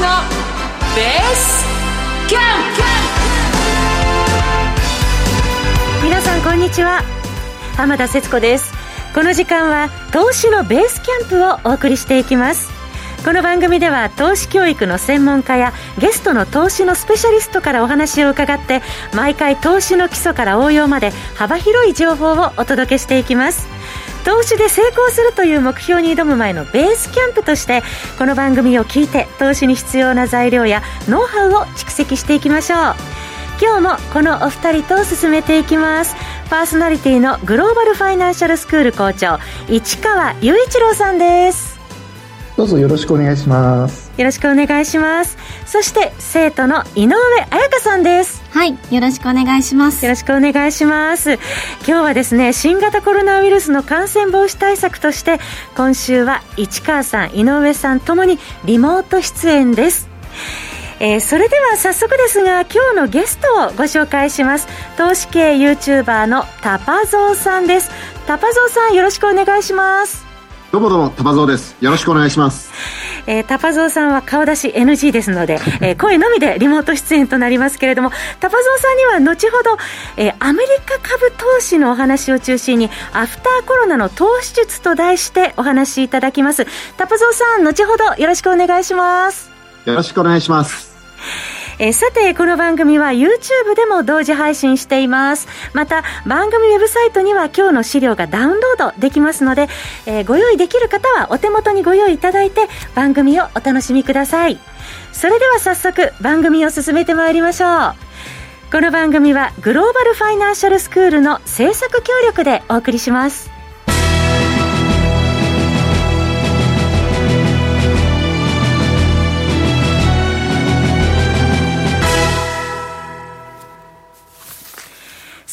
のベースキャンプ皆さんこんにちは浜田節子です。この時間は投資のベースキャンプをお送りしていきます。この番組では投資教育の専門家やゲストの投資のスペシャリストからお話を伺って毎回投資の基礎から応用まで幅広い情報をお届けしていきます。投資で成功するという目標に挑む前のベースキャンプとしてこの番組を聞いて投資に必要な材料やノウハウを蓄積していきましょう。今日もこのお二人と進めていきます。パーソナリティのグローバルファイナンシャルスクール校長市川雄一郎さんです。どうぞよろしくお願いします。よろしくお願いします。そして生徒の井上彩香さんです。はいよろしくお願いします。よろしくお願いします。今日はですね新型コロナウイルスの感染防止対策として今週は市川さん井上さんともにリモート出演です。えー、それでは早速ですが今日のゲストをご紹介します。投資系 YouTuber のタパゾウさんです。タパゾウさんよろしくお願いしますどうもどうも、タパゾウです。よろしくお願いします。えー、タパゾウさんは顔出し NG ですので、えー、声のみでリモート出演となりますけれども、タパゾウさんには後ほど、えー、アメリカ株投資のお話を中心に、アフターコロナの投資術と題してお話しいただきます。タパゾウさん、後ほどよろしくお願いします。よろしくお願いします。えー、さて、この番組は YouTube でも同時配信しています。また、番組ウェブサイトには今日の資料がダウンロードできますので、えー、ご用意できる方はお手元にご用意いただいて番組をお楽しみください。それでは早速番組を進めてまいりましょう。この番組はグローバルファイナンシャルスクールの制作協力でお送りします。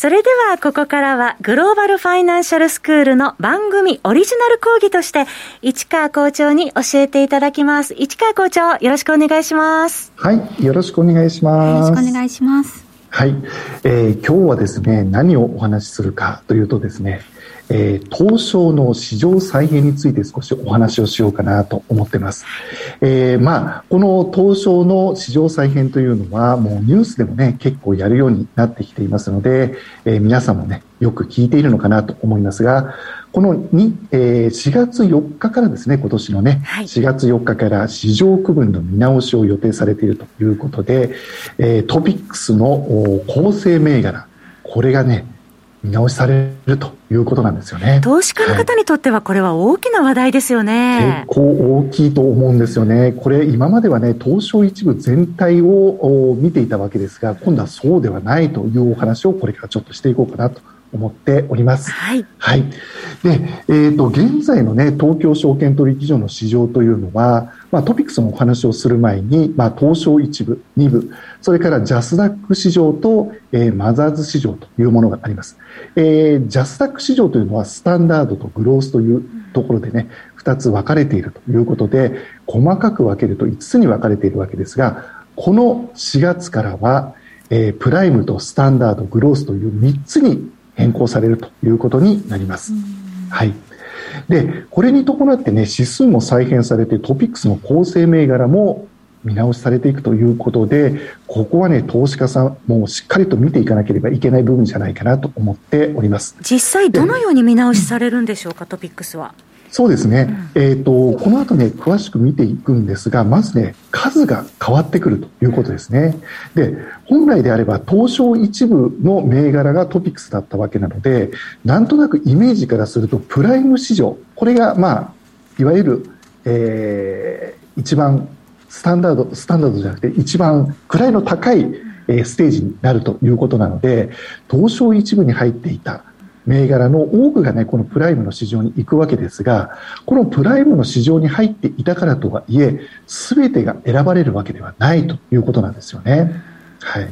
それではここからはグローバルファイナンシャルスクールの番組オリジナル講義として市川校長に教えていただきます。市川校長よろしくお願いします。はい、よろしくお願いします。よろしくお願いします。はい、えー、今日はですね、何をお話しするかというとですね、えー、東証の市場再編について少しお話をしようかなと思ってます。えー、まあ、この東証の市場再編というのは、もうニュースでもね、結構やるようになってきていますので、えー、皆さんもね、よく聞いているのかなと思いますが、このに、えー、4月4日からですね、今年のね、はい、4月4日から市場区分の見直しを予定されているということで、えー、トピックスの構成銘柄、これがね、見直しされるということなんですよね。投資家の方にとってはこれは大きな話題ですよね。はい、結構大きいと思うんですよね。これ今まではね、東証一部全体を見ていたわけですが、今度はそうではないというお話をこれからちょっとしていこうかなと思っております。はい。はい。で、えっ、ー、と、現在のね、東京証券取引所の市場というのは、まあ、トピックスのお話をする前に、まあ、東証一部、二部、それからジャスダック市場と、えー、マザーズ市場というものがあります。えー、ジャスダック市場というのはスタンダードとグロースというところでね、二つ分かれているということで、細かく分けると5つに分かれているわけですが、この4月からは、えー、プライムとスタンダード、グロースという3つに変更されるということになります。はい。で、これに伴ってね、指数も再編されて、トピックスの構成銘柄も見直しされていくということで、ここはね、投資家さんもしっかりと見ていかなければいけない部分じゃないかなと思っております。実際どのように見直しされるんでしょうか、トピックスは。そうですね、えーと、この後ね、詳しく見ていくんですが、まずね、数が変わってくるということですね。で、本来であれば、東証一部の銘柄がトピックスだったわけなので、なんとなくイメージからすると、プライム市場、これが、まあ、いわゆる、えー、一番スタンダード、スタンダードじゃなくて、一番位の高いステージになるということなので、東証一部に入っていた銘柄の多くがね、このプライムの市場に行くわけですが、このプライムの市場に入っていたからとはいえ、すべてが選ばれるわけではないということなんですよね。はい。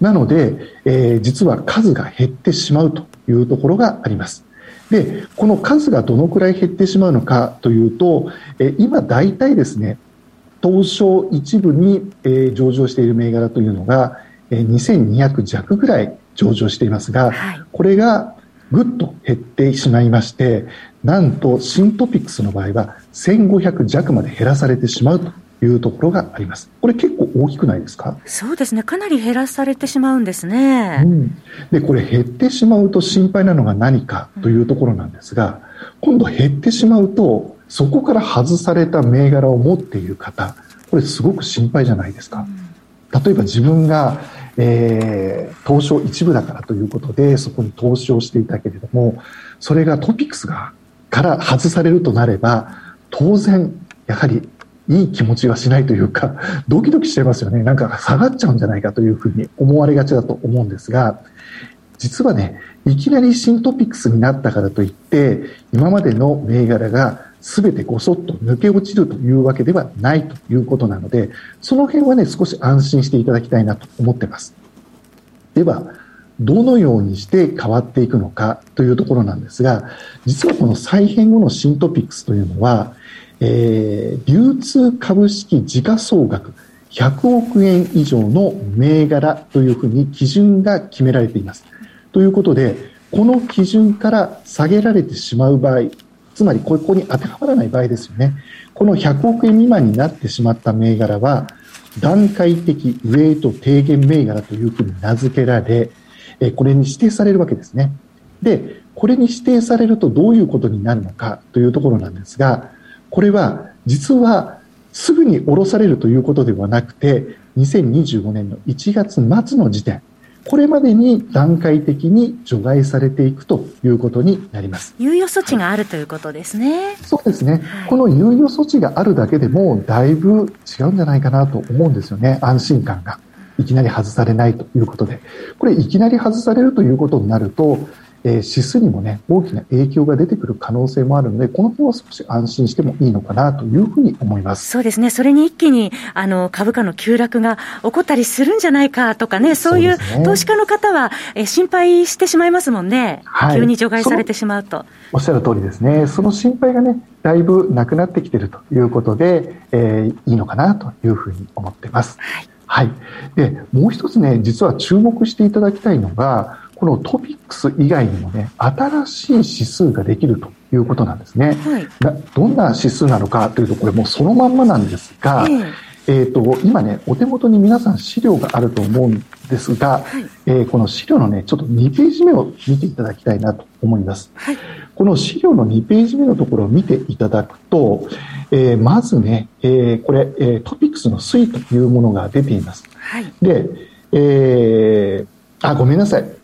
なので、えー、実は数が減ってしまうというところがあります。で、この数がどのくらい減ってしまうのかというと、えー、今大体ですね、東証一部に、えー、上場している銘柄というのが、えー、2200弱ぐらい上場していますが、はい、これがぐっと減ってしまいまして、なんと新トピックスの場合は1500弱まで減らされてしまうというところがあります。これ結構大きくないですか？そうですね。かなり減らされてしまうんですね。うん、で、これ減ってしまうと心配なのが何かというところなんですが、今度減ってしまうと、そこから外された銘柄を持っている方、これすごく心配じゃないですか。例えば自分が、えー、東証一部だからということで、そこに投資をしていたけれども、それがトピックスが、から外されるとなれば、当然、やはりいい気持ちはしないというか、ドキドキしてますよね。なんか下がっちゃうんじゃないかというふうに思われがちだと思うんですが、実はね、いきなり新トピックスになったからといって、今までの銘柄が全てごそっと抜け落ちるというわけではないということなので、その辺はね、少し安心していただきたいなと思ってます。では、どのようにして変わっていくのかというところなんですが、実はこの再編後の新トピックスというのは、えー、流通株式時価総額100億円以上の銘柄というふうに基準が決められています。ということで、この基準から下げられてしまう場合、つまりここに当てはまらない場合ですよね。この100億円未満になってしまった銘柄は、段階的ウェイト低減銘柄というふうに名付けられ、これに指定されるわけですね。で、これに指定されるとどういうことになるのかというところなんですが、これは実はすぐに下ろされるということではなくて、2025年の1月末の時点、これまでに段階的に除外されていくということになります。猶予措置があるということですね。そうですね。はい、この猶予措置があるだけでも、だいぶ違うんじゃないかなと思うんですよね。安心感が。いきなり外されないということで。これ、いきなり外されるということになると、えー、指数にもね、大きな影響が出てくる可能性もあるので、この辺は少し安心してもいいのかなというふうに思います。そうですね。それに一気に、あの、株価の急落が起こったりするんじゃないかとかね、そういう投資家の方は、えー、心配してしまいますもんね。はい、急に除外されてしまうと。おっしゃる通りですね。その心配がね、だいぶなくなってきているということで、えー、いいのかなというふうに思っています。はい。はい。で、もう一つね、実は注目していただきたいのが、このトピックス以外にもね、新しい指数ができるということなんですね。はい、どんな指数なのかというと、これもうそのまんまなんですが、えー、えーと今ね、お手元に皆さん資料があると思うんですが、はい、えー、この資料のね、ちょっと2ページ目を見ていただきたいなと思います。はい、この資料の2ページ目のところを見ていただくと、えー、まずね、えー、これ、えー、 TOPIX の推移というものが出ています。はい、で、えー、あ、ごめんなさい。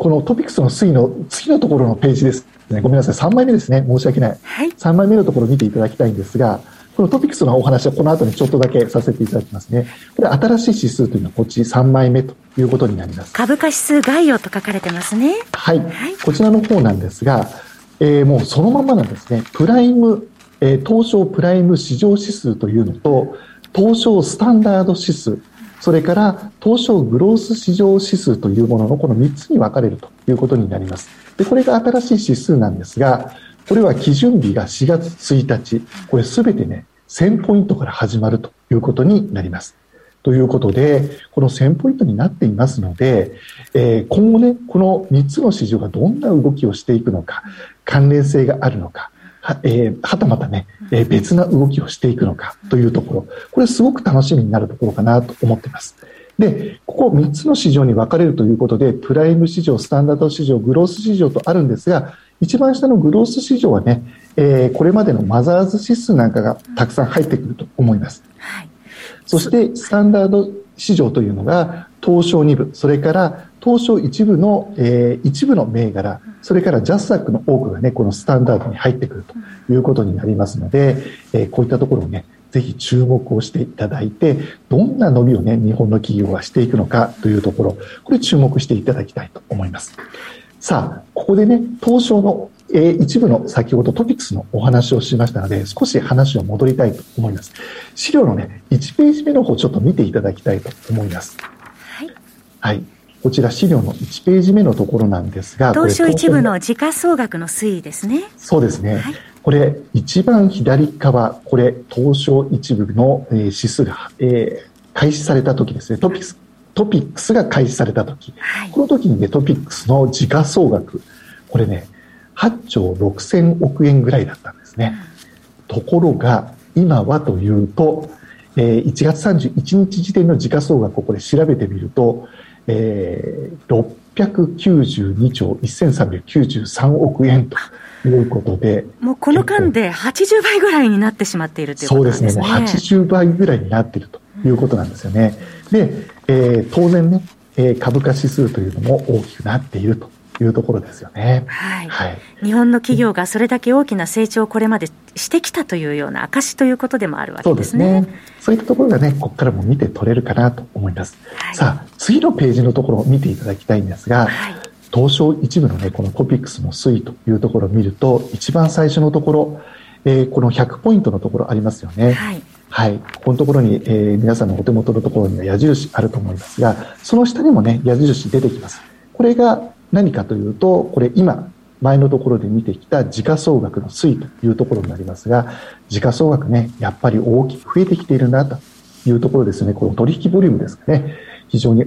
この TOPIX の推移の次のところのページですね。ごめんなさい。3枚目ですね。申し訳ない。はい、3枚目のところを見ていただきたいんですが、この TOPIX のお話はこの後にちょっとだけさせていただきますね。これ新しい指数というのはこっち3枚目ということになります。株価指数概要と書かれてますね。はい。はい、こちらの方なんですが、えー、もうそのままなんですね。プライム、えー、東証プライム市場指数というのと、東証スタンダード指数、それから東証グロース市場指数というもののこの3つに分かれるということになります。で、これが新しい指数なんですが、これは基準日が4月1日、これすべてね、1000ポイントから始まるということになります。ということで、この1000ポイントになっていますので、えー、今後ね、この3つの市場がどんな動きをしていくのか、関連性があるのか、は,、えー、はたまたね、えー、別な動きをしていくのかというところ、これすごく楽しみになるところかなと思っています。で、ここ3つの市場に分かれるということで、プライム市場、スタンダード市場、グロース市場とあるんですが、一番下のグロース市場はね、えー、これまでのマザーズ指数なんかがたくさん入ってくると思います。はい、そして、スタンダード市場というのが、東証2部、それから東証一部の、えー、一部の銘柄、それからジャスダックの多くがね、このスタンダードに入ってくるということになりますので、えー、こういったところをね、ぜひ注目をしていただいて、どんな伸びをね、日本の企業はしていくのかというところ、これ注目していただきたいと思います。さあ、ここでね、東証の、えー、一部の先ほどトピックスのお話をしましたので、少し話を戻りたいと思います。資料のね、1ページ目の方ちょっと見ていただきたいと思います。はい。はい。こちら資料の1ページ目のところなんですが、東証一部の時価総額の推移ですね。そうですね。はい、これ、一番左側、これ、東証一部の、えー、指数が、えー、開始された時ですね、 TOPIX、TOPIX が開始された時、はい、この時にね、 TOPIX の時価総額、これね、8兆6000億円ぐらいだったんですね。ところが、今はというと、えー、1月31日時点の時価総額をこれ調べてみると、えー、692兆1393億円ということで。もうこの間で80倍ぐらいになってしまっているということですね。そうですね。もう80倍ぐらいになっているということなんですよね。で、えー、当然ね、えー、株価指数というのも大きくなっているというところですよね。はい。はい、日本の企業がそれだけ大きな成長をこれまでしてきたというような証ということでもあるわけですね。そうですね。そういったところがね、ここからも見て取れるかなと思います。はい、さあ、次のページのところを見ていただきたいんですが、はい、東証一部のね、このトピックスの推移というところを見ると、一番最初のところ、えー、この100ポイントのところありますよね。はい。はい。ここのところに、えー、皆さんのお手元のところには矢印あると思いますが、その下にもね、矢印出てきます。これが何かというと、これ今、前のところで見てきた時価総額の推移というところになりますが、時価総額ね、やっぱり大きく増えてきているなというところですね、この取引ボリュームですかね、非常に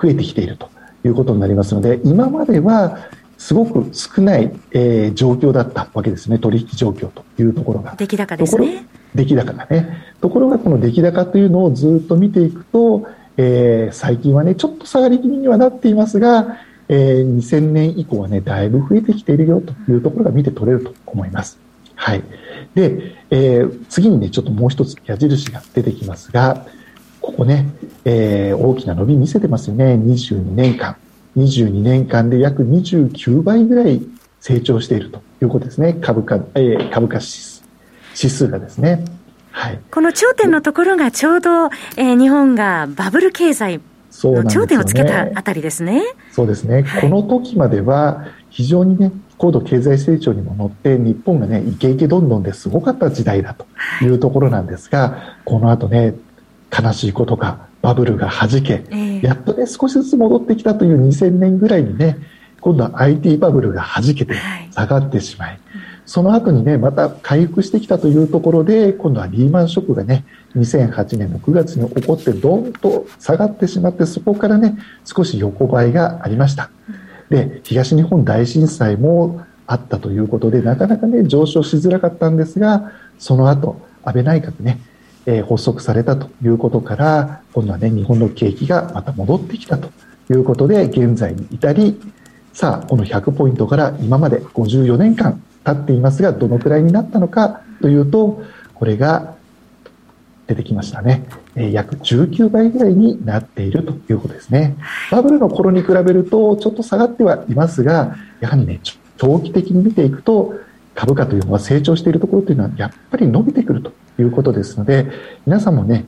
増えてきているということになりますので、今まではすごく少ない、えー、状況だったわけですね、取引状況というところが。出来高ですね。出来高がね。ところがこの出来高というのをずっと見ていくと、えー、最近はね、ちょっと下がり気味にはなっていますが、えー、2000年以降はね、だいぶ増えてきているよというところが見て取れると思います。はい。で、えー、次にね、ちょっともう一つ矢印が出てきますが、ここね、えー、大きな伸び見せてますよね。22年間。22年間で約29倍ぐらい成長しているということですね。株価、えー、株価指数指数がですね。はい。この頂点のところがちょうど、えー、日本がバブル経済の頂点をつけたあたりですね。そうですね。はい、この時までは非常にね、高度経済成長にも乗って日本がね、イケイケどんどんですごかった時代だとい。うところなんですが、この後ね、悲しいことがバブルが弾け、えー、やっとね、少しずつ戻ってきたという2000年ぐらいにね、今度は IT バブルが弾けて下がってしまい、はい、その後にね、また回復してきたというところで、今度はリーマンショックがね、2008年の9月に起こってどんと下がってしまってそこからね少し横ばいがありました。で東日本大震災もあったということでなかなかね上昇しづらかったんですがその後安倍内閣ね、えー、発足されたということから今度はね日本の景気がまた戻ってきたということで現在に至りさあこの100ポイントから今まで54年間経っていますがどのくらいになったのかというとこれが出てきましたね。えー、約19倍ぐらいになっているということですね。バブルの頃に比べるとちょっと下がってはいますが、やはりね、長期的に見ていくと、株価というのは成長しているところというのはやっぱり伸びてくるということですので、皆さんもね、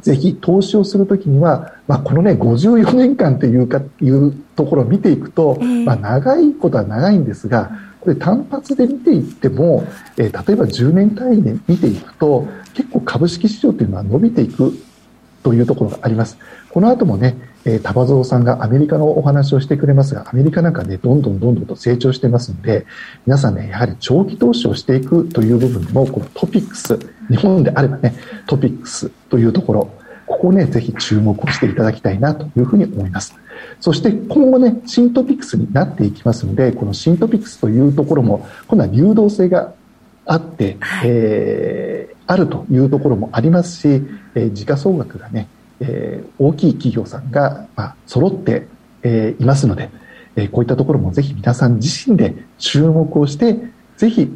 ぜひ投資をするときには、まあ、このね、54年間というか、いうところを見ていくと、まあ、長いことは長いんですが、これ単発で見ていっても、えー、例えば10年単位で見ていくと、結構株式市場というのは伸びていくというところがあります。この後もね、えー、タバゾウさんがアメリカのお話をしてくれますが、アメリカなんかね、どんどんどんどんと成長してますので、皆さんね、やはり長期投資をしていくという部分も、このトピックス、日本であればね、トピックスというところ、ここをね、ぜひ注目をしていただきたいなというふうに思います。そして今後ね、新トピックスになっていきますので、この新トピックスというところも、今度は流動性があって、はい、えー、あるというところもありますし、えー、時価総額がね、えー、大きい企業さんが、まあ、揃って、えー、いますので、えー、こういったところもぜひ皆さん自身で注目をして、ぜひ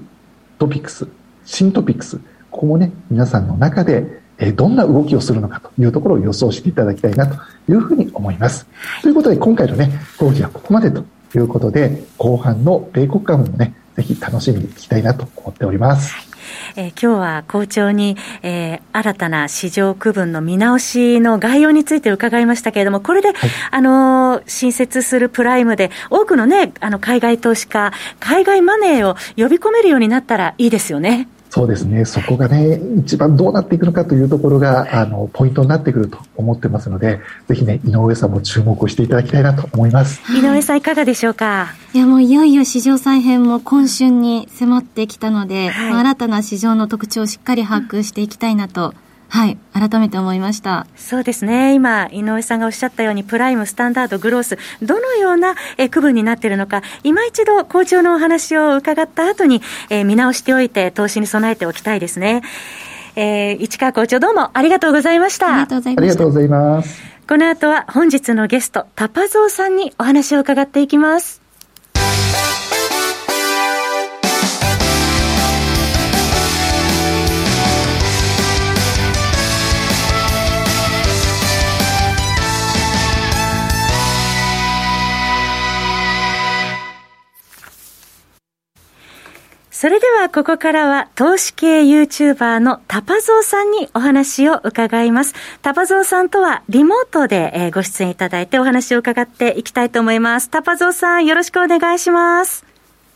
トピックス、新トピックス、ここもね、皆さんの中で、えー、どんな動きをするのかというところを予想していただきたいなというふうに思います。ということで、今回のね、講義はここまでということで、後半の米国株もね、ぜひ楽しみにいきたいなと思っております。えー、今日は校長に、えー、新たな市場区分の見直しの概要について伺いましたけれども、これで、はい、あの新設するプライムで、多くのね、あの海外投資家、海外マネーを呼び込めるようになったらいいですよね。そうですね、そこがね、一番どうなっていくのかというところが、あの、ポイントになってくると思ってますので、ぜひね、井上さんも注目をしていただきたいなと思います。井上さん、いかがでしょうか？いや、もういよいよ市場再編も今春に迫ってきたので、はい、新たな市場の特徴をしっかり把握していきたいなとはい、改めて思いました。そうですね。今、井上さんがおっしゃったように、プライム、スタンダード、グロース、どのようなえ区分になっているのか、今一度、校長のお話を伺った後に、え見直しておいて、投資に備えておきたいですね。えー、市川校長どうもありがとうございました。ありがとうございました。ありがとうございます。この後は本日のゲスト、タパゾウさんにお話を伺っていきます。それではここからは投資系 YouTuber のタパゾウさんにお話を伺います。タパゾウさんとはリモートでご出演いただいてお話を伺っていきたいと思います。タパゾウさんよろしくお願いします。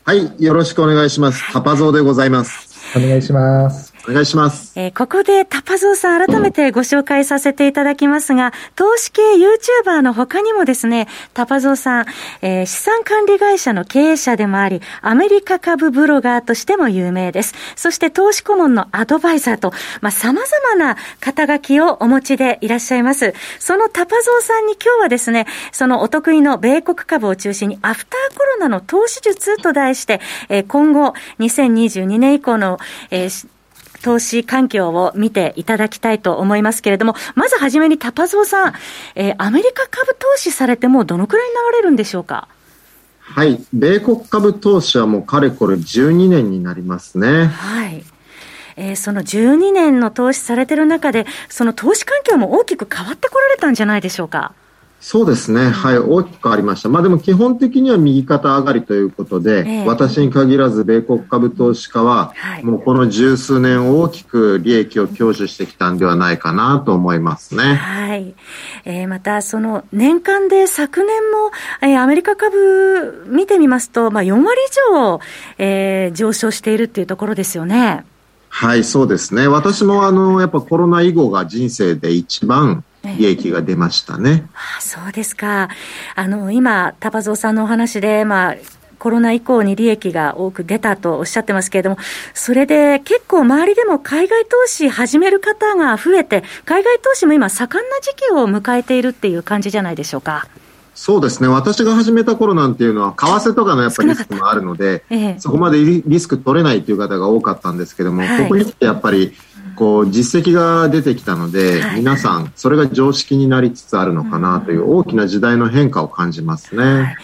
はい、よろしくお願いします。タパゾウでございます。お願いします。お願いします。えー、ここでタパゾウさん改めてご紹介させていただきますが、投資系 YouTuber の他にもですね、タパゾウさん、えー、資産管理会社の経営者でもあり、アメリカ株ブロガーとしても有名です。そして投資顧問のアドバイザーと、まあ、様々な肩書きをお持ちでいらっしゃいます。そのタパゾウさんに今日はですね、そのお得意の米国株を中心にアフターコロナの投資術と題して、えー、今後2022年以降の、えー投資環境を見ていただきたいと思いますけれども、まずはじめにタパゾウさん、えー、アメリカ株投資されてもどのくらい流れるんでしょうか？はい、米国株投資はもうかれこれ12年になりますね。はい。えー、その12年の投資されてる中で、その投資環境も大きく変わってこられたんじゃないでしょうか？そうですね、はい、大きく変わりました。まあでも基本的には右肩上がりということで、えー、私に限らず米国株投資家は、はい、もうこの十数年大きく利益を享受してきたんではないかなと思いますね。はい。えー、また、その年間で昨年も、えー、アメリカ株見てみますと、まあ4割以上、えー、上昇しているっていうところですよね。はい、そうですね。私もあの、やっぱコロナ以後が人生で一番、利益が出ましたね。あそうですか。あの、今、タパゾウさんのお話で、まあ、コロナ以降に利益が多く出たとおっしゃってますけれども、それで結構周りでも海外投資始める方が増えて、海外投資も今盛んな時期を迎えているっていう感じじゃないでしょうか。そうですね。私が始めた頃なんていうのは、為替とかのやっぱりリスクもあるので、ええ、そこまでリスク取れないという方が多かったんですけども、はい、ここに来てやっぱり、こう実績が出てきたので、はい、皆さんそれが常識になりつつあるのかなという大きな時代の変化を感じますね。はい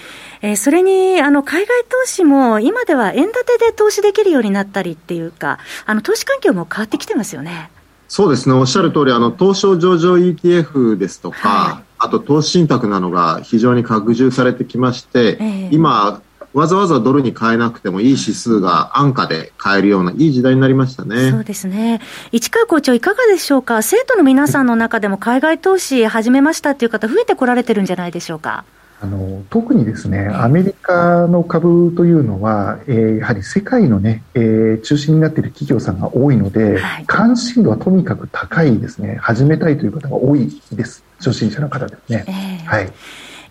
えー、それに、あの、海外投資も、今では円建てで投資できるようになったりっていうか、あの、投資環境も変わってきてますよね。そうですね。おっしゃる通り、あの、東証上場 ETF ですとか、はい、あと投資信託などが非常に拡充されてきまして、えー、今、わざわざドルに変えなくてもいい指数が安価で買えるようないい時代になりましたね。そうですね。市川校長いかがでしょうか？生徒の皆さんの中でも海外投資始めましたっていう方増えてこられてるんじゃないでしょうか？あの特にですねアメリカの株というのは、えー、やはり世界のね、えー、中心になっている企業さんが多いので、はい、関心度はとにかく高いですね。始めたいという方が多いです。初心者の方ですね、えー、はい。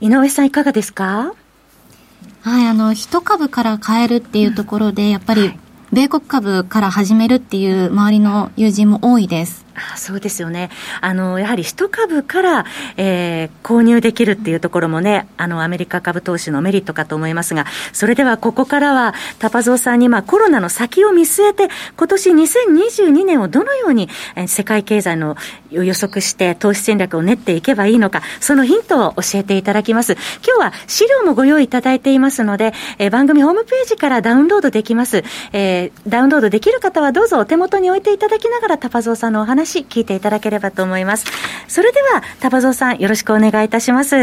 井上さんいかがですか？はい、あの、一株から買えるっていうところで、やっぱり、米国株から始めるっていう周りの友人も多いです。あそうですよね。あの、やはり一株から、えー、購入できるっていうところもね、あの、アメリカ株投資のメリットかと思いますが、それではここからは、タパゾウさんに、まあ、コロナの先を見据えて、今年2022年をどのように、えー、世界経済の予測して投資戦略を練っていけばいいのか、そのヒントを教えていただきます。今日は資料もご用意いただいていますので、えー、番組ホームページからダウンロードできます。え、ダウンロードできる方はどうぞお手元に置いていただきながら、タパゾウさんのお話話聞いていただければと思います。それでは、タバゾウさん、よろしくお願いいたします。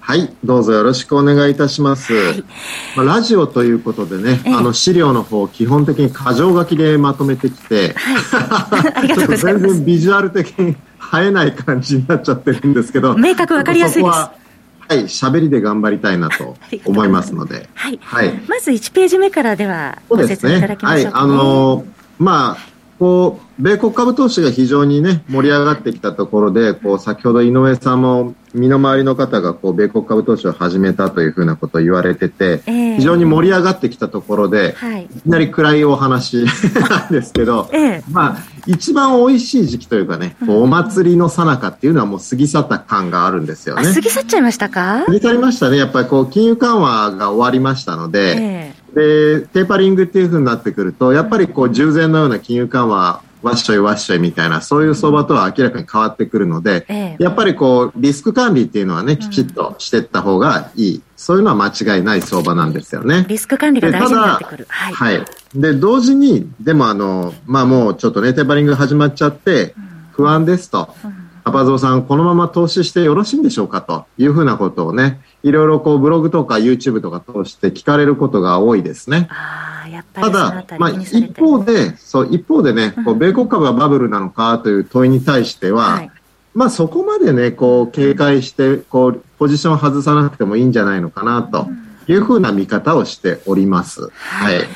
はい、どうぞよろしくお願いいたします。はい、まあ、ラジオということでね、ええ、あの資料の方、基本的に箇条書きでまとめてきて、はい、全然ビジュアル的に映えない感じになっちゃってるんですけど、明確わかりやすいです。はい、喋りで頑張りたいなと思いますので。はい。はい、まず1ページ目からでは、ご説明いただきましょうか、ね、はい、あのー、まあ、こう米国株投資が非常に、ね、盛り上がってきたところでこう先ほど井上さんも身の回りの方がこう米国株投資を始めたというふうなことを言われてて、えー、非常に盛り上がってきたところで、はい、いきなり暗いお話 なんですけど、えー、まあ、一番美味しい時期というかね、こうお祭りの最中っていうのはもう過ぎ去った感があるんですよね。過ぎ去っちゃいましたか？過ぎ去りましたね。やっぱりこう金融緩和が終わりましたので、えーでテーパリングっていうふうになってくるとやっぱりこう従前のような金融緩和わっしょいわっしょいみたいな、そういう相場とは明らかに変わってくるので、ええ、やっぱりこう、リスク管理っていうのはね、きちっとしていった方がいい。うん、そういうのは間違いない相場なんですよね。リスク管理が大事になってくる。はい。はい。で、同時に、でもあの、まあもうちょっとね、テーパリング始まっちゃって、不安ですと。パパゾウさん、このまま投資してよろしいんでしょうかというふうなことをね、いろいろこうブログとか YouTube とか通して聞かれることが多いですね。ただ、まあ、一方で、そう、一方でね、こう米国株はバブルなのかという問いに対しては、はい、まあそこまでね、こう警戒して、こう、ポジションを外さなくてもいいんじゃないのかなというふうな見方をしております。はい、はい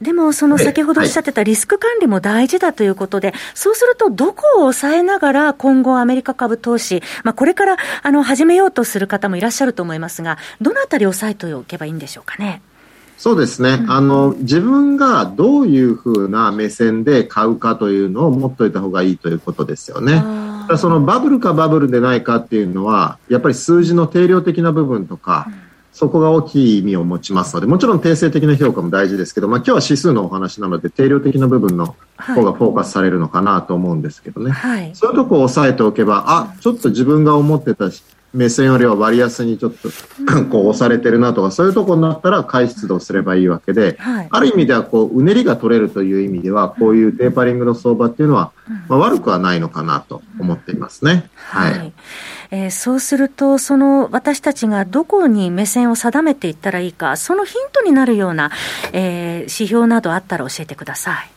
でも、その先ほどおっしゃってたリスク管理も大事だということで、はい、そうすると、どこを抑えながら今後アメリカ株投資、まあ、これからあの始めようとする方もいらっしゃると思いますが、どのあたりを抑えておけばいいんでしょうかね？そうですね、うん、あの自分がどういうふうな目線で買うかというのを持っておいた方がいいということですよね。そのバブルかバブルでないかっていうのは、やっぱり数字の定量的な部分とか、うんそこが大きい意味を持ちますので、もちろん定性的な評価も大事ですけど、まあ、今日は指数のお話なので、定量的な部分の方がフォーカスされるのかなと思うんですけどね。はい、そういうとこを押さえておけば、あ、ちょっと自分が思ってた目線よりは割安にちょっとこう押されてるなとか、そういうとこになったら買い出動すればいいわけで、はい、ある意味ではこう、うねりが取れるという意味では、こういうテーパリングの相場っていうのは、まあ、悪くはないのかなと思っていますね。はい、はいえー、そうすると、その私たちがどこに目線を定めていったらいいか、そのヒントになるような、えー、指標などあったら教えてください。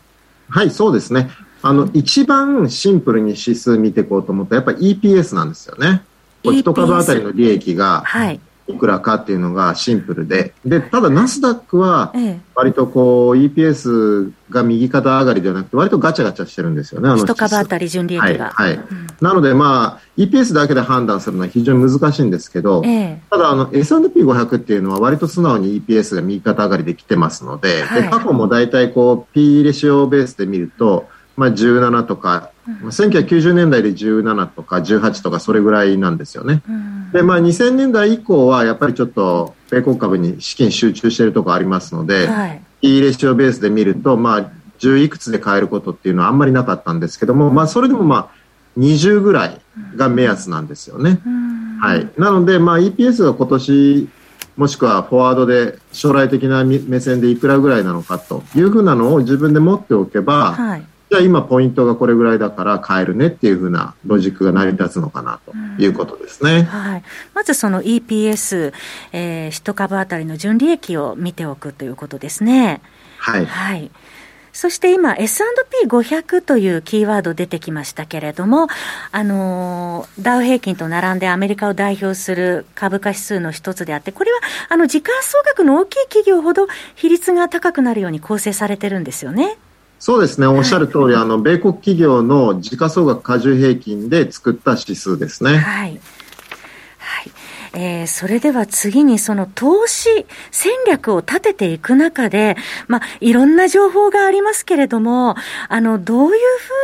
はい、そうですね。あの、一番シンプルに指数見ていこうと思ったら、やっぱり EPS なんですよね。1株当たりの利益が、はい。いくらかっていうのがシンプルで、で、ただナスダックは、割とこう、EPS が右肩上がりではなくて、割とガチャガチャしてるんですよね、あの。一株当たり純利益が。はい。はいうん、なので、まあ、EPS だけで判断するのは非常に難しいんですけど、えただ、あの、S&P500 っていうのは割と素直に EPS が右肩上がりで来てますので、はい、で過去も大体こう、P レシオベースで見ると、まあ、17とか、うん、1990年代で17とか18とかそれぐらいなんですよね。うん、で、まあ、2000年代以降はやっぱりちょっと米国株に資金集中しているところありますので、はい、E レシオベースで見ると、まあ、10いくつで買えることっていうのはあんまりなかったんですけども、まあ、それでもまあ、20ぐらいが目安なんですよね。うん、はい。なので、まあ、EPS が今年、もしくはフォワードで将来的な目線でいくらぐらいなのかというふうなのを自分で持っておけば、はいじゃあ今ポイントがこれぐらいだから買えるねっていうふうなロジックが成り立つのかなということですね。うん、はい。まずその EPS、えー、1株当たりの純利益を見ておくということですね。はい。はい。そして今、S&P500 というキーワード出てきましたけれども、あのダウ平均と並んでアメリカを代表する株価指数の一つであって、これはあの時価総額の大きい企業ほど比率が高くなるように構成されてるんですよね。そうですね、おっしゃる通り、あの米国企業の時価総額加重平均で作った指数ですね。はい。はいえー、それでは次にその投資戦略を立てていく中で、まあ、いろんな情報がありますけれども、あの、どういう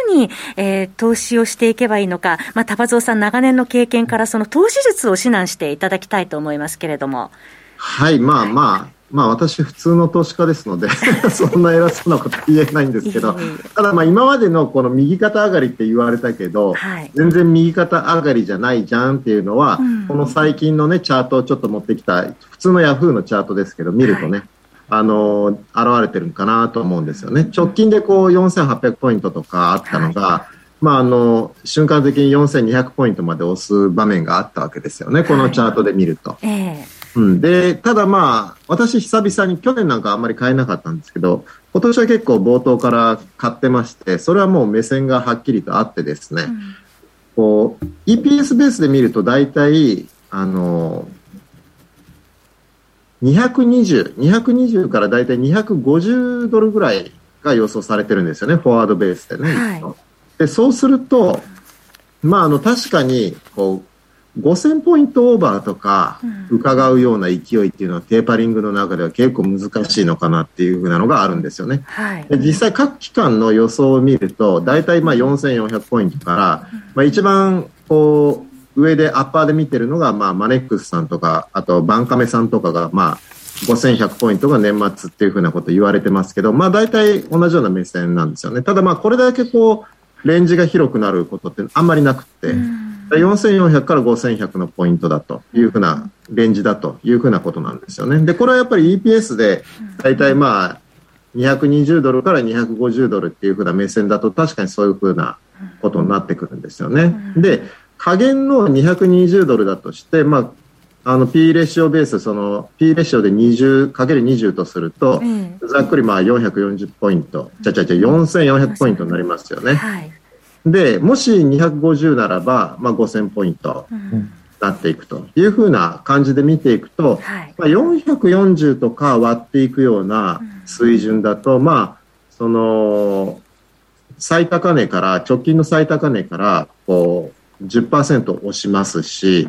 ふうに、えー、投資をしていけばいいのか、まあ、田蔵さん長年の経験からその投資術を指南していただきたいと思いますけれども。はい、まあまあ、まあ私普通の投資家ですので そんな偉そうなこと言えないんですけど、ただまあ今までのこの右肩上がりって言われたけど、はい、全然右肩上がりじゃないじゃんっていうのは、うん、この最近のね、チャートをちょっと持ってきた、普通のヤフーのチャートですけど、見るとね、はいあの、現れてるかなと思うんですよね。直近でこう4800ポイントとかあったのが、はい、まああの、瞬間的に4200ポイントまで押す場面があったわけですよね。このチャートで見ると。えーうん、で、ただまあ、私久々に、去年なんかあんまり買えなかったんですけど、今年は結構冒頭から買ってまして、それはもう目線がはっきりとあってですね、うん、こう、EPS ベースで見ると大体、あの、220、220から大体250ドルぐらいが予想されてるんですよね、フォワードベースでね。はい、でそうすると、まあ、あの、確かに、こう、5000ポイントオーバーとか伺うような勢いっていうのはテーパリングの中では結構難しいのかなっていうふうなのがあるんですよね。はい、実際各機関の予想を見ると大体まあ4400ポイントから、まあ、一番こう上でアッパーで見てるのがまあマネックスさんとかあとバンカメさんとかがまあ5100ポイントが年末っていうふうなこと言われてますけど、まあ大体同じような目線なんですよね。ただまあこれだけこう、レンジが広くなることってあんまりなくて、4400から5100のポイントだというふうなレンジだというふうなことなんですよね。で、これはやっぱり EPS で大体まあ220ドルから250ドルっていうふうな目線だと確かにそういうふうなことになってくるんですよね。で、下限の220ドルだとして、まあ、あの P レシオベース、その P レシオで20かける20とすると、ざっくりまあ440ポイント、じゃじゃじゃ4400ポイントになりますよね。はい、で、もし250ならば、まあ5000ポイント。なっていくというふうな感じで見ていくと、はい、まあ、440とか割っていくような水準だと、まあ、その、最高値から、直近の最高値から、こう、10%押しますし、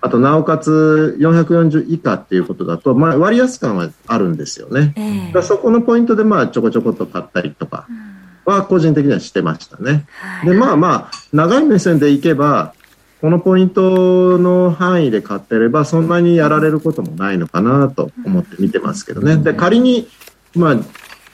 あと、なおかつ440以下っていうことだと、まあ、割安感はあるんですよね。えー、そこのポイントで、まあ、ちょこちょこっと買ったりとかは、個人的にはしてましたね。で、まあまあ、長い目線でいけば、このポイントの範囲で買ってれば、そんなにやられることもないのかなと思って見てますけどね。で、仮に、まあ、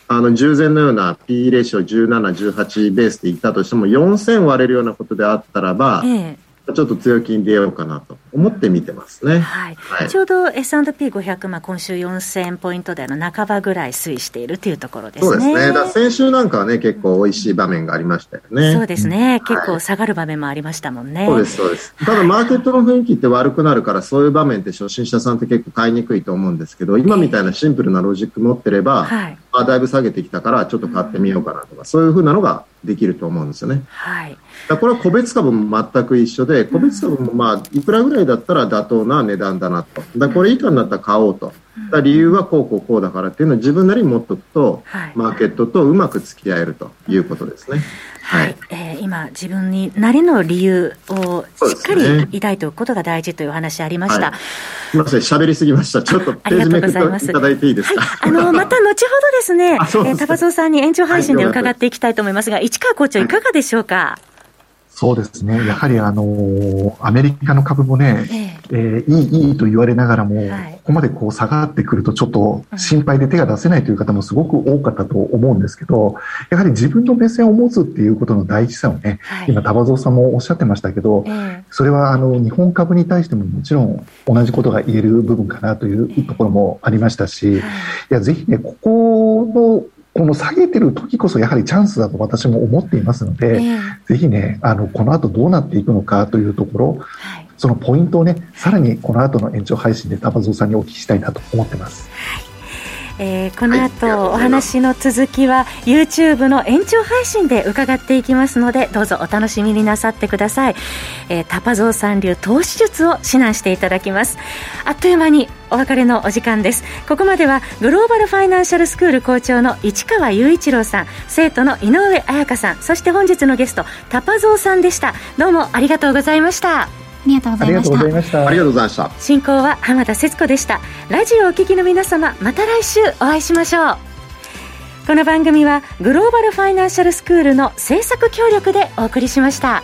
あの、従前のような P レーション17、18ベースでいったとしても、4000割れるようなことであったらば、ええちょっと強気に出ようかなと思って見てますね。はい。はい、ちょうど S&P500、まあ、今週4000ポイント台の半ばぐらい推移しているというところですね。そうですね。だ先週なんかはね、結構美味しい場面がありましたよね。そうですね。結構下がる場面もありましたもんね。そうです、そうです。ただ、マーケットの雰囲気って悪くなるから、そういう場面って初心者さんって結構買いにくいと思うんですけど、今みたいなシンプルなロジック持ってれば、はい、あだいぶ下げてきたから、ちょっと買ってみようかなとか、そういうふうなのができると思うんですよね。はい。これは個別株も全く一緒で、個別株もまあ、いくらぐらいだったら妥当な値段だなと。だこれ以下になったら買おうと。だ理由はこうこうこうだからっていうのを自分なりに持っておくと、はい、マーケットとうまく付き合えるということですね。はい、えー、今、自分になりの理由をしっかり抱いておくことが大事というお話ありました。すみません、喋りすぎました。ちょっとページめくっていただいていいですか？はい、あの、また後ほどですね、えー、高蔵さんに延長配信で伺っていきたいと思いますが、市川校長いかがでしょうか？そうですね。やはりあのアメリカの株もね、えー、えー、いい、いいと言われながらも、はい、ここまでこう下がってくるとちょっと心配で手が出せないという方もすごく多かったと思うんですけど、やはり自分の目線を持つっていうことの大事さをね、はい、今、田蔵さんもおっしゃってましたけど、えー、それはあの日本株に対してももちろん同じことが言える部分かなというところもありましたし、いや、ぜひね、ここのこの下げてる時こそやはりチャンスだと私も思っていますので、えー、ぜひね、あの、この後どうなっていくのかというところ、はい、そのポイントをね、さらにこの後の延長配信で玉蔵さんにお聞きしたいなと思ってます。はいえー、この後、お話の続きは YouTube の延長配信で伺っていきますのでどうぞお楽しみになさってください、えー、タパゾウさん流投資術を指南していただきます。あっという間にお別れのお時間です。ここまではグローバルファイナンシャルスクール校長の市川雄一郎さん生徒の井上彩香さんそして本日のゲストタパゾウさんでした。どうもありがとうございました。りがとうございました。ありがとうございました。進行は浜田節子でしたラジオをお聞きの皆様また来週お会いしましょう。この番組はグローバルファイナンシャルスクールの制作協力でお送りしました。